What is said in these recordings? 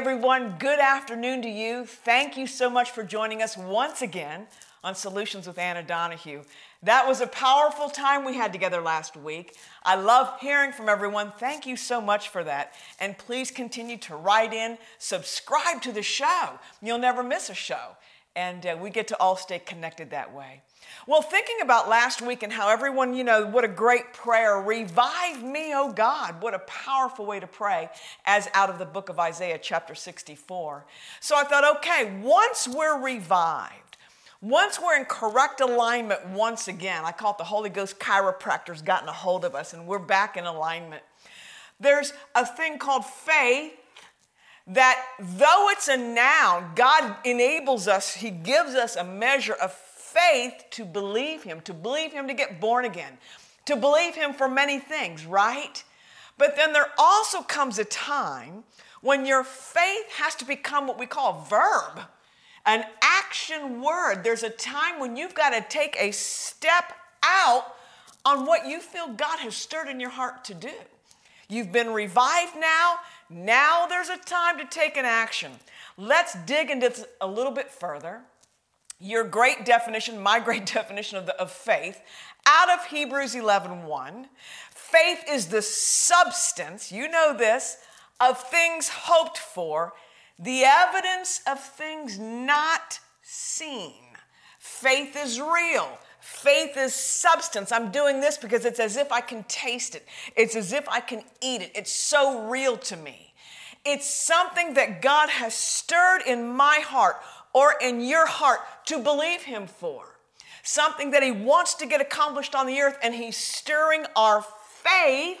Everyone, good afternoon to you. Thank you so much for joining us once again on Solutions with Anna Donahue. That was a powerful time we had together last week. I love hearing from everyone. Thank you so much for that. And please continue to write in, subscribe to the show. You'll never miss a show. And uh, we get to all stay connected that way. Well, thinking about last week and how everyone, you know, what a great prayer. Revive me, oh God. What a powerful way to pray, as out of the book of Isaiah, chapter 64. So I thought, okay, once we're revived, once we're in correct alignment once again, I call it the Holy Ghost chiropractor's gotten a hold of us and we're back in alignment. There's a thing called faith that though it's a noun, God enables us, He gives us a measure of faith to believe Him, to believe Him to get born again, to believe Him for many things, right? But then there also comes a time when your faith has to become what we call a verb, an action word. There's a time when you've got to take a step out on what you feel God has stirred in your heart to do. You've been revived now. Now there's a time to take an action. Let's dig into this a little bit further your great definition, my great definition of, the, of faith, out of Hebrews 11 1. Faith is the substance, you know this, of things hoped for, the evidence of things not seen. Faith is real. Faith is substance. I'm doing this because it's as if I can taste it. It's as if I can eat it. It's so real to me. It's something that God has stirred in my heart or in your heart to believe Him for. Something that He wants to get accomplished on the earth, and He's stirring our faith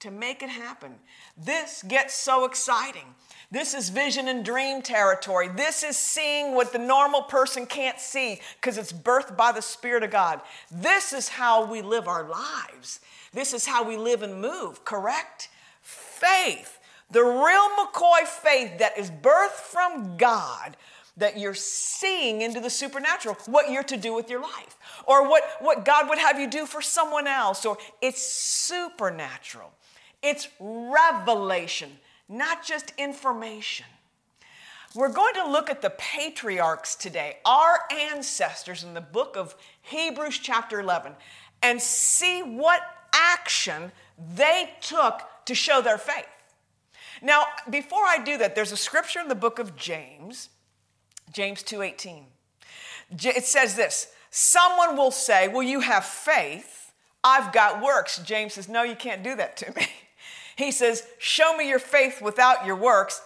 to make it happen. This gets so exciting. This is vision and dream territory. This is seeing what the normal person can't see because it's birthed by the Spirit of God. This is how we live our lives. This is how we live and move, correct? Faith, the real McCoy faith that is birthed from God that you're seeing into the supernatural, what you're to do with your life, or what, what God would have you do for someone else, or it's supernatural. It's revelation, not just information. We're going to look at the patriarchs today, our ancestors in the book of Hebrews, chapter 11, and see what action they took to show their faith. Now, before I do that, there's a scripture in the book of James James 2:18. It says this, someone will say, "Well, you have faith, I've got works." James says, "No, you can't do that to me." He says, "Show me your faith without your works.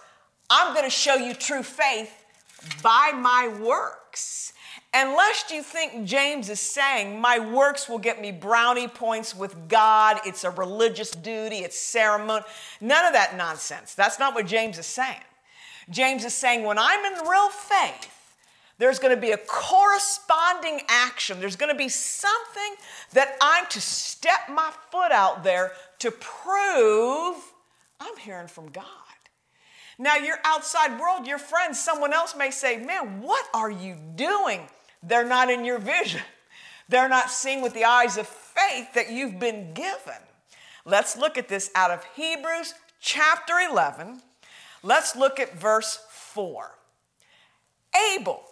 I'm going to show you true faith by my works." Unless you think James is saying, My works will get me brownie points with God, it's a religious duty, it's ceremony. None of that nonsense. That's not what James is saying. James is saying, when I'm in real faith, there's going to be a corresponding action. There's going to be something that I'm to step my foot out there to prove I'm hearing from God. Now, your outside world, your friends, someone else may say, Man, what are you doing? They're not in your vision. They're not seeing with the eyes of faith that you've been given. Let's look at this out of Hebrews chapter 11, Let's look at verse 4. Abel,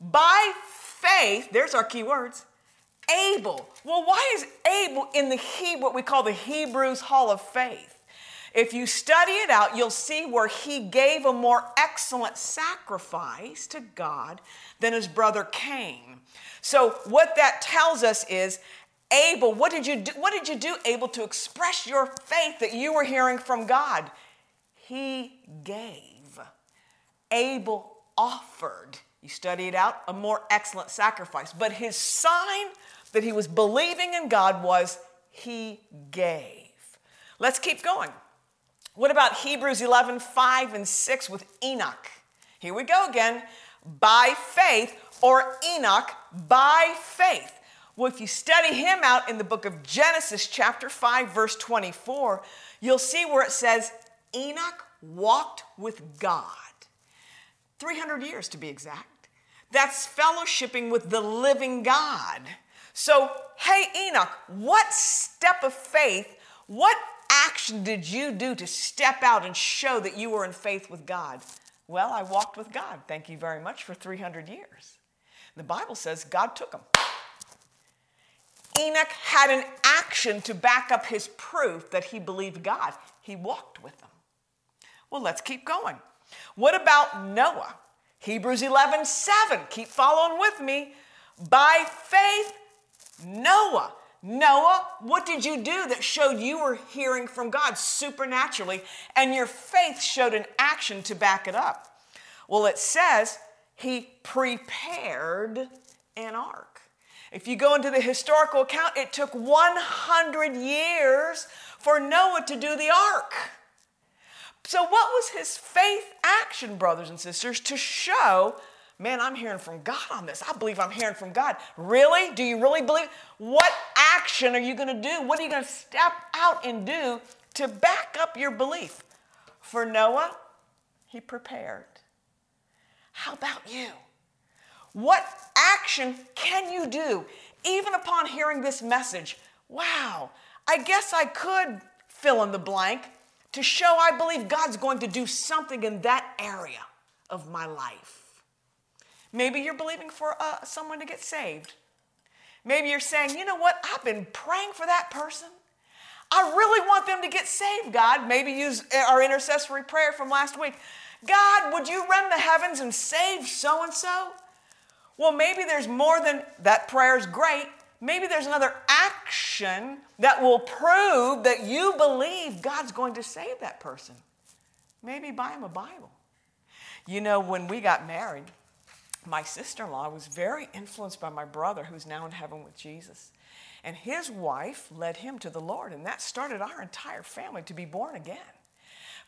by faith, there's our key words. Abel. Well, why is Abel in the he, what we call the Hebrews Hall of Faith? If you study it out, you'll see where he gave a more excellent sacrifice to God than his brother Cain. So what that tells us is Abel, what did you do? What did you do, Abel, to express your faith that you were hearing from God? he gave. Abel offered, study it out, a more excellent sacrifice. But his sign that he was believing in God was he gave. Let's keep going. What about Hebrews 11, 5 and 6 with Enoch? Here we go again. By faith, or Enoch, by faith. Well, if you study him out in the book of Genesis, chapter 5, verse 24, you'll see where it says, Enoch walked with God. 300 years to be exact. That's fellowshipping with the living God. So, hey, Enoch, what step of faith, what action did you do to step out and show that you were in faith with God? Well, I walked with God, thank you very much, for 300 years. The Bible says God took him. Enoch had an action to back up his proof that he believed God. He walked with them. Well, let's keep going. What about Noah? Hebrews 11 7. Keep following with me. By faith, Noah. Noah, what did you do that showed you were hearing from God supernaturally and your faith showed an action to back it up? Well, it says he prepared an ark. If you go into the historical account, it took 100 years for Noah to do the ark. So, what was his faith action, brothers and sisters, to show, man, I'm hearing from God on this? I believe I'm hearing from God. Really? Do you really believe? What action are you going to do? What are you going to step out and do to back up your belief? For Noah, he prepared. How about you? What action can you do even upon hearing this message? Wow, I guess I could fill in the blank to show I believe God's going to do something in that area of my life. Maybe you're believing for uh, someone to get saved. Maybe you're saying, you know what, I've been praying for that person. I really want them to get saved, God. Maybe use our intercessory prayer from last week. God, would you rend the heavens and save so and so? Well, maybe there's more than that prayer is great, maybe there's another action that will prove that you believe God's going to save that person. Maybe buy him a Bible. You know, when we got married, my sister in law was very influenced by my brother, who's now in heaven with Jesus. And his wife led him to the Lord, and that started our entire family to be born again.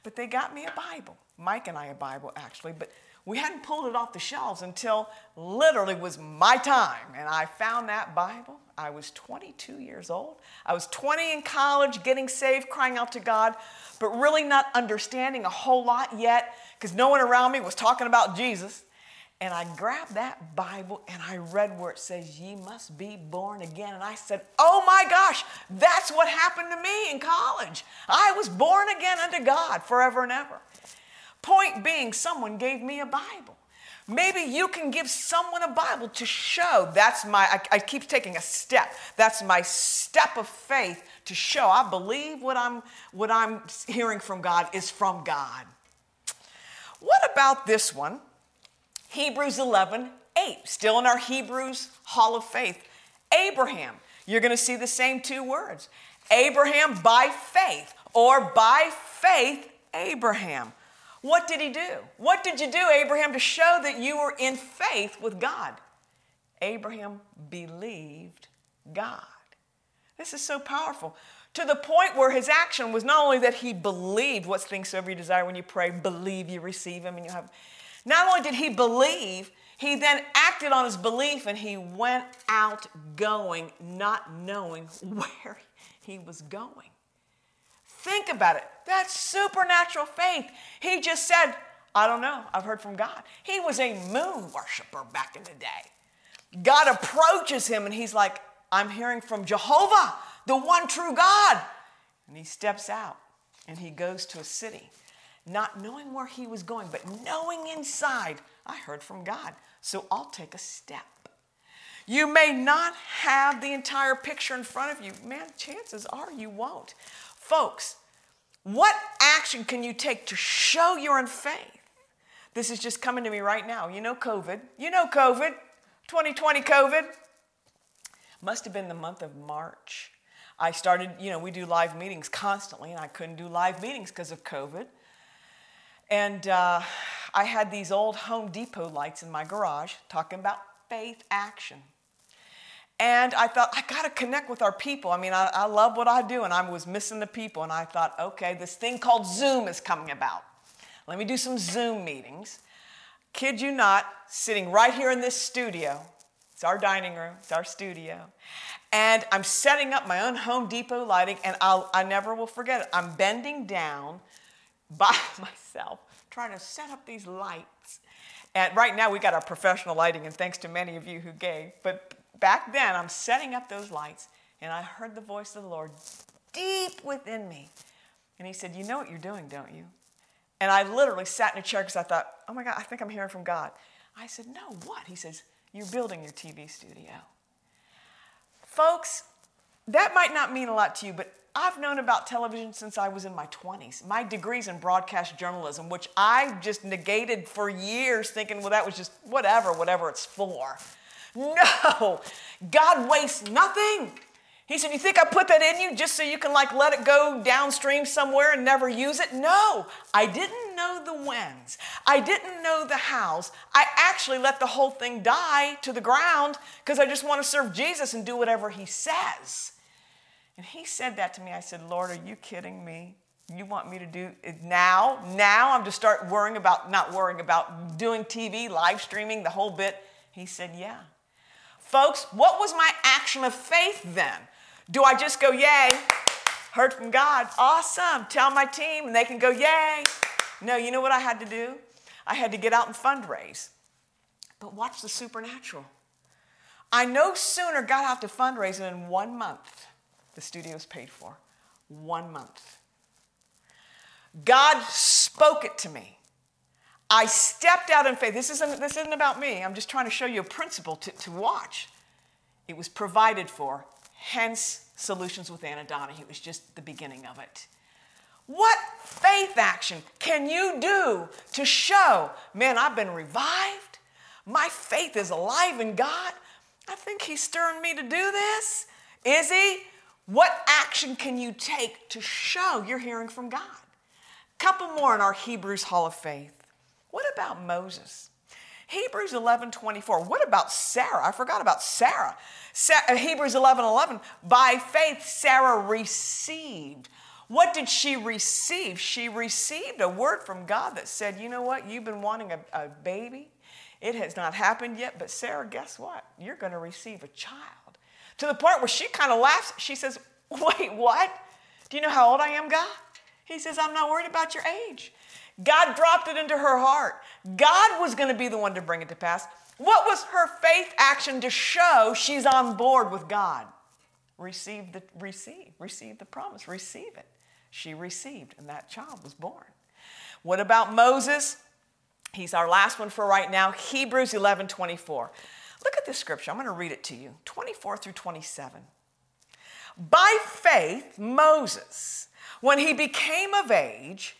But they got me a Bible, Mike and I a Bible actually, but we hadn't pulled it off the shelves until literally was my time. And I found that Bible. I was 22 years old. I was 20 in college, getting saved, crying out to God, but really not understanding a whole lot yet because no one around me was talking about Jesus. And I grabbed that Bible and I read where it says, Ye must be born again. And I said, Oh my gosh, that's what happened to me in college. I was born again unto God forever and ever. Point being, someone gave me a Bible. Maybe you can give someone a Bible to show that's my, I, I, keep taking a step. That's my step of faith to show I believe what I'm, what I'm hearing from God is from God. What about this one? Hebrews 11, 8, still in our Hebrews Hall of Faith. Abraham, you're going to see the same two words. Abraham by faith, or by faith, Abraham. What did he do? What did you do, Abraham, to show that you were in faith with God? Abraham believed God. This is so powerful. To the point where his action was not only that he believed what things soever you desire when you pray, believe you receive him and you have. Not only did he believe, he then acted on his belief and he went out going, not knowing where he was going. Think about it. That's supernatural faith. He just said, I don't know. I've heard from God. He was a moon worshiper back in the day. God approaches him and he's like, I'm hearing from Jehovah, the one true God. And he steps out and he goes to a city, not knowing where he was going, but knowing inside, I heard from God. So I'll take a step. You may not have the entire picture in front of you. Man, chances are you won't. Folks, what action can you take to show you're in faith? This is just coming to me right now. You know COVID. You know COVID. 2020 COVID. Must have been the month of March. I started, you know, we do live meetings constantly, and I couldn't do live meetings because of COVID. And uh, I had these old Home Depot lights in my garage talking about faith action. And I thought, I got to connect with our people. I mean, I, I, love what I do, and I was missing the people. And I thought, okay, this thing called Zoom is coming about. Let me do some Zoom meetings. Kid you not, sitting right here in this studio. It's our dining room, it's our studio. And I'm setting up my own Home Depot lighting, and I'll, I never will forget it. I'm bending down by myself, trying to set up these lights. And right now, we got our professional lighting, and thanks to many of you who gave. But back then, I'm setting up those lights, and I heard the voice of the Lord deep within me. And he said, You know what you're doing, don't you? And I literally sat in a chair because I thought, Oh my God, I think I'm hearing from God. I said, No, what? He says, You're building your TV studio. Folks, that might not mean a lot to you, but I've known about television since I was in my 20s. My degree's in broadcast journalism, which I just negated for years, thinking, well, that was just whatever, whatever it's for. No, God wastes nothing. He said, You think I put that in you just so you can like let it go downstream somewhere and never use it? No, I didn't know the whens. I didn't know the hows. I actually let the whole thing die to the ground because I just want to serve Jesus and do whatever he says. And he said that to me. I said, Lord, are you kidding me? You want me to do it now? Now I'm to start worrying about, not worrying about doing TV, live streaming, the whole bit. He said, Yeah. Folks, what was my action of faith then? Do I just go, Yay, heard from God, awesome, tell my team, and they can go, Yay? No, you know what I had to do? I had to get out and fundraise. But watch the supernatural. I no sooner got out to fundraise than in one month the studio was paid for. One month. God spoke it to me. I stepped out in faith. This isn't, this isn't about me. I'm just trying to show you a principle to, to watch. It was provided for, hence Solutions with Anna Donahue. It was just the beginning of it. What faith action can you do to show, man, I've been revived? My faith is alive in God. I think He's stirring me to do this. Is He? What action can you take to show you're hearing from God? Couple more in our Hebrews Hall of Faith. What about Moses? Hebrews 11 24. What about Sarah? I forgot about Sarah. Sa- uh, Hebrews 11 11. By faith, Sarah received. What did she receive? She received a word from God that said, You know what? You've been wanting a, a baby. It has not happened yet, but Sarah, guess what? You're going to receive a child to the point where she kind of laughs. She says, Wait, what? Do you know how old I am, God? He says, I'm not worried about your age. God dropped it into her heart. God was going to be the one to bring it to pass. What was her faith action to show she's on board with God? Receive the receive, receive the promise, receive it. She received, and that child was born. What about Moses? He's our last one for right now. Hebrews 11 24. Look at this scripture. I'm going to read it to you 24 through 27. By faith, Moses, when he became of age,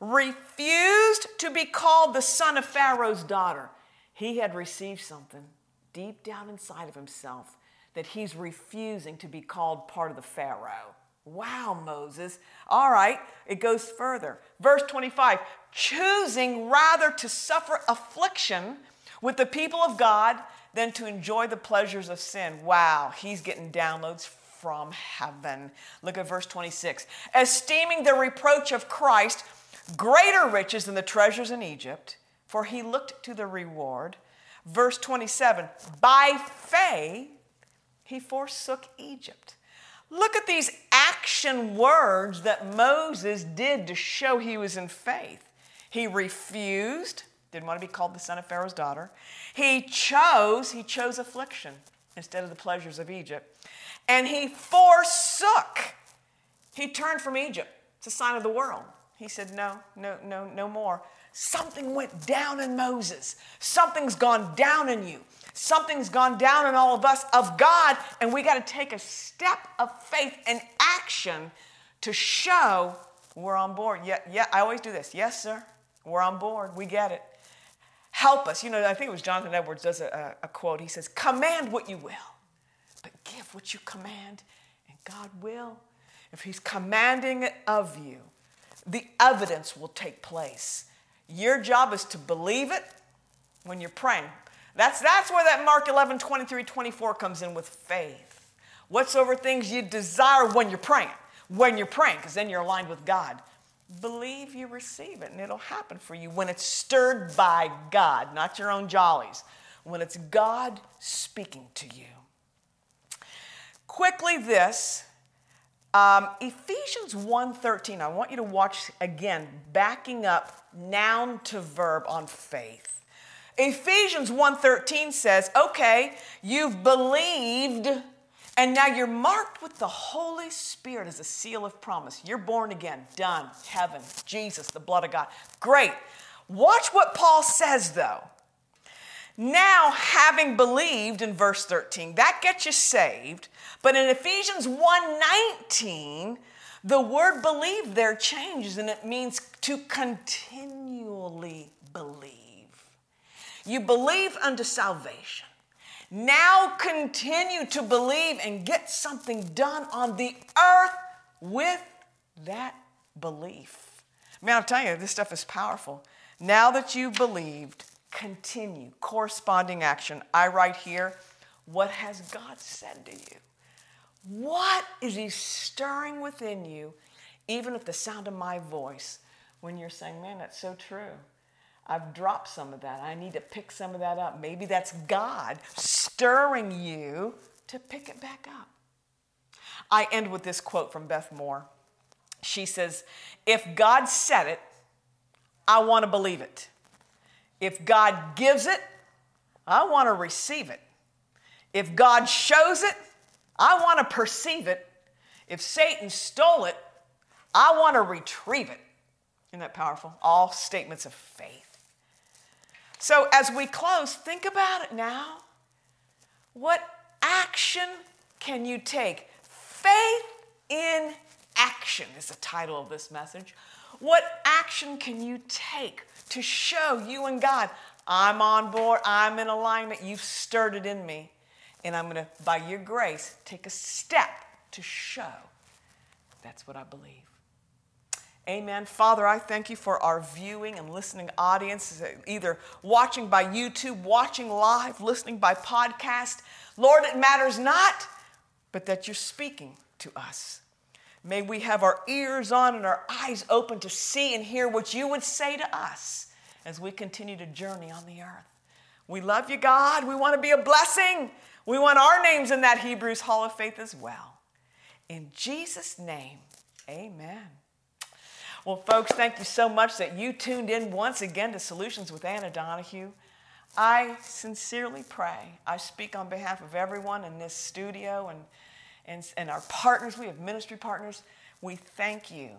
refused to be called the son of Pharaoh's daughter. He had received something deep down inside of himself that he's refusing to be called part of the Pharaoh. Wow, Moses. All right, it goes further. Verse 25 choosing rather to suffer affliction with the people of God than to enjoy the pleasures of sin. Wow, he's getting downloads from heaven. Look at verse 26. Esteeming the reproach of Christ greater riches than the treasures in Egypt, for he looked to the reward. Verse 27 By faith he forsook Egypt. Look at these action words that Moses did to show he was in faith. He refused, didn't want to be called the son of Pharaoh's daughter. He chose, he chose affliction instead of the pleasures of Egypt. And he forsook. He turned from Egypt. It's a sign of the world. He said, No, no, no, no more. Something went down in Moses. Something's gone down in you. Something's gone down in all of us of God, and we got to take a step of faith and action to show we're on board. Yeah, yeah, I always do this. Yes, sir. We're on board. We get it. Help us. You know, I think it was Jonathan Edwards does a, a, a quote. He says, Command what you will but give what you command, and God will. If He's commanding it of you, the evidence will take place. Your job is to believe it when you're praying. That's, that's where that Mark 11, 23, 24 comes in with faith. Whatsoever things you desire when you're praying, when you're praying, because then you're aligned with God. Believe you receive it, and it'll happen for you when it's stirred by God, not your own jollies. When it's God speaking to you. Quickly, this um, Ephesians 1:13. I want you to watch again, backing up noun to verb on faith. Ephesians 1:13 says, "Okay, you've believed, And now you're marked with the Holy Spirit as a seal of promise. You're born again, done, heaven, Jesus, the blood of God. Great. Watch what Paul says though. Now, having believed in verse 13, that gets you saved. But in Ephesians 1:19, the word believe there changes and it means to continually believe. You believe unto salvation. Now continue to believe and get something done on the earth with that belief. Man, I'll tell you, this stuff is powerful. Now that you've believed, continue corresponding action. I write here, what has God said to you? What is He stirring within you, even at the sound of my voice, when you're saying, man, that's so true? I've dropped some of that. I need to pick some of that up. Maybe that's God stirring you to pick it back up. I end with this quote from Beth Moore. She says, If God said it, I want to believe it. If God gives it, I want to receive it. If God shows it, I want to perceive it. If Satan stole it, I want to retrieve it. Isn't that powerful? All statements of faith. So, as we close, think about it now. What action can you take? Faith in action is the title of this message. What action can you take to show you and God, I'm on board, I'm in alignment, you've stirred it in me, and I'm going to, by your grace, take a step to show that's what I believe. Amen. Father, I thank you for our viewing and listening audience, either watching by YouTube, watching live, listening by podcast. Lord, it matters not, but that you're speaking to us. May we have our ears on and our eyes open to see and hear what you would say to us as we continue to journey on the earth. We love you, God. We want to be a blessing. We want our names in that Hebrews Hall of Faith as well. In Jesus' name, amen. Well, folks, thank you so much that you tuned in once again to Solutions with Anna Donahue. I sincerely pray, I speak on behalf of everyone in this studio and, and, and our partners. We have ministry partners. We thank you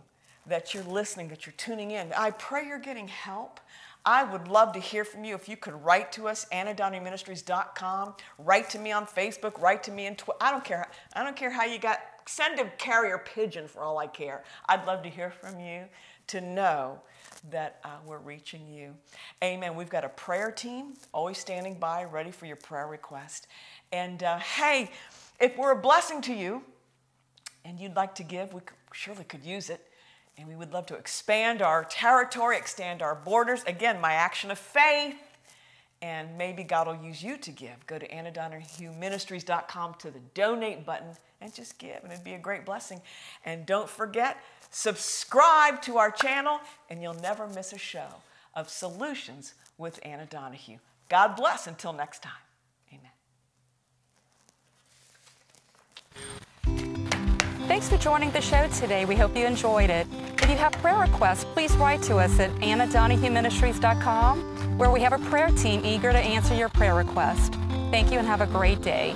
that you're listening, that you're tuning in. I pray you're getting help. I would love to hear from you. If you could write to us, AnnaDonahue write to me on Facebook, write to me in Twitter. I don't care. I don't care how you got send a carrier pigeon for all I care. I'd love to hear from you to know that uh, we're reaching you. Amen. We've got a prayer team always standing by, ready for your prayer request. And uh, hey, if we're a blessing to you and you'd like to give, we surely could use it. And we would love to expand our territory, extend our borders. Again, my action of faith and maybe God will use you to give. Go to AnnaDonahueMinistries.com to the donate button and just give, and it'd be a great blessing. And don't forget, subscribe to our channel, and you'll never miss a show of Solutions with Anna Donahue. God bless until next time. Amen. Thanks for joining the show today. We hope you enjoyed it. If you have prayer requests, please write to us at AnnaDonahueMinistries.com, where we have a prayer team eager to answer your prayer request. Thank you and have a great day.